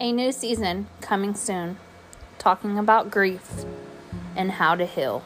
a new season coming soon, talking about grief and how to heal.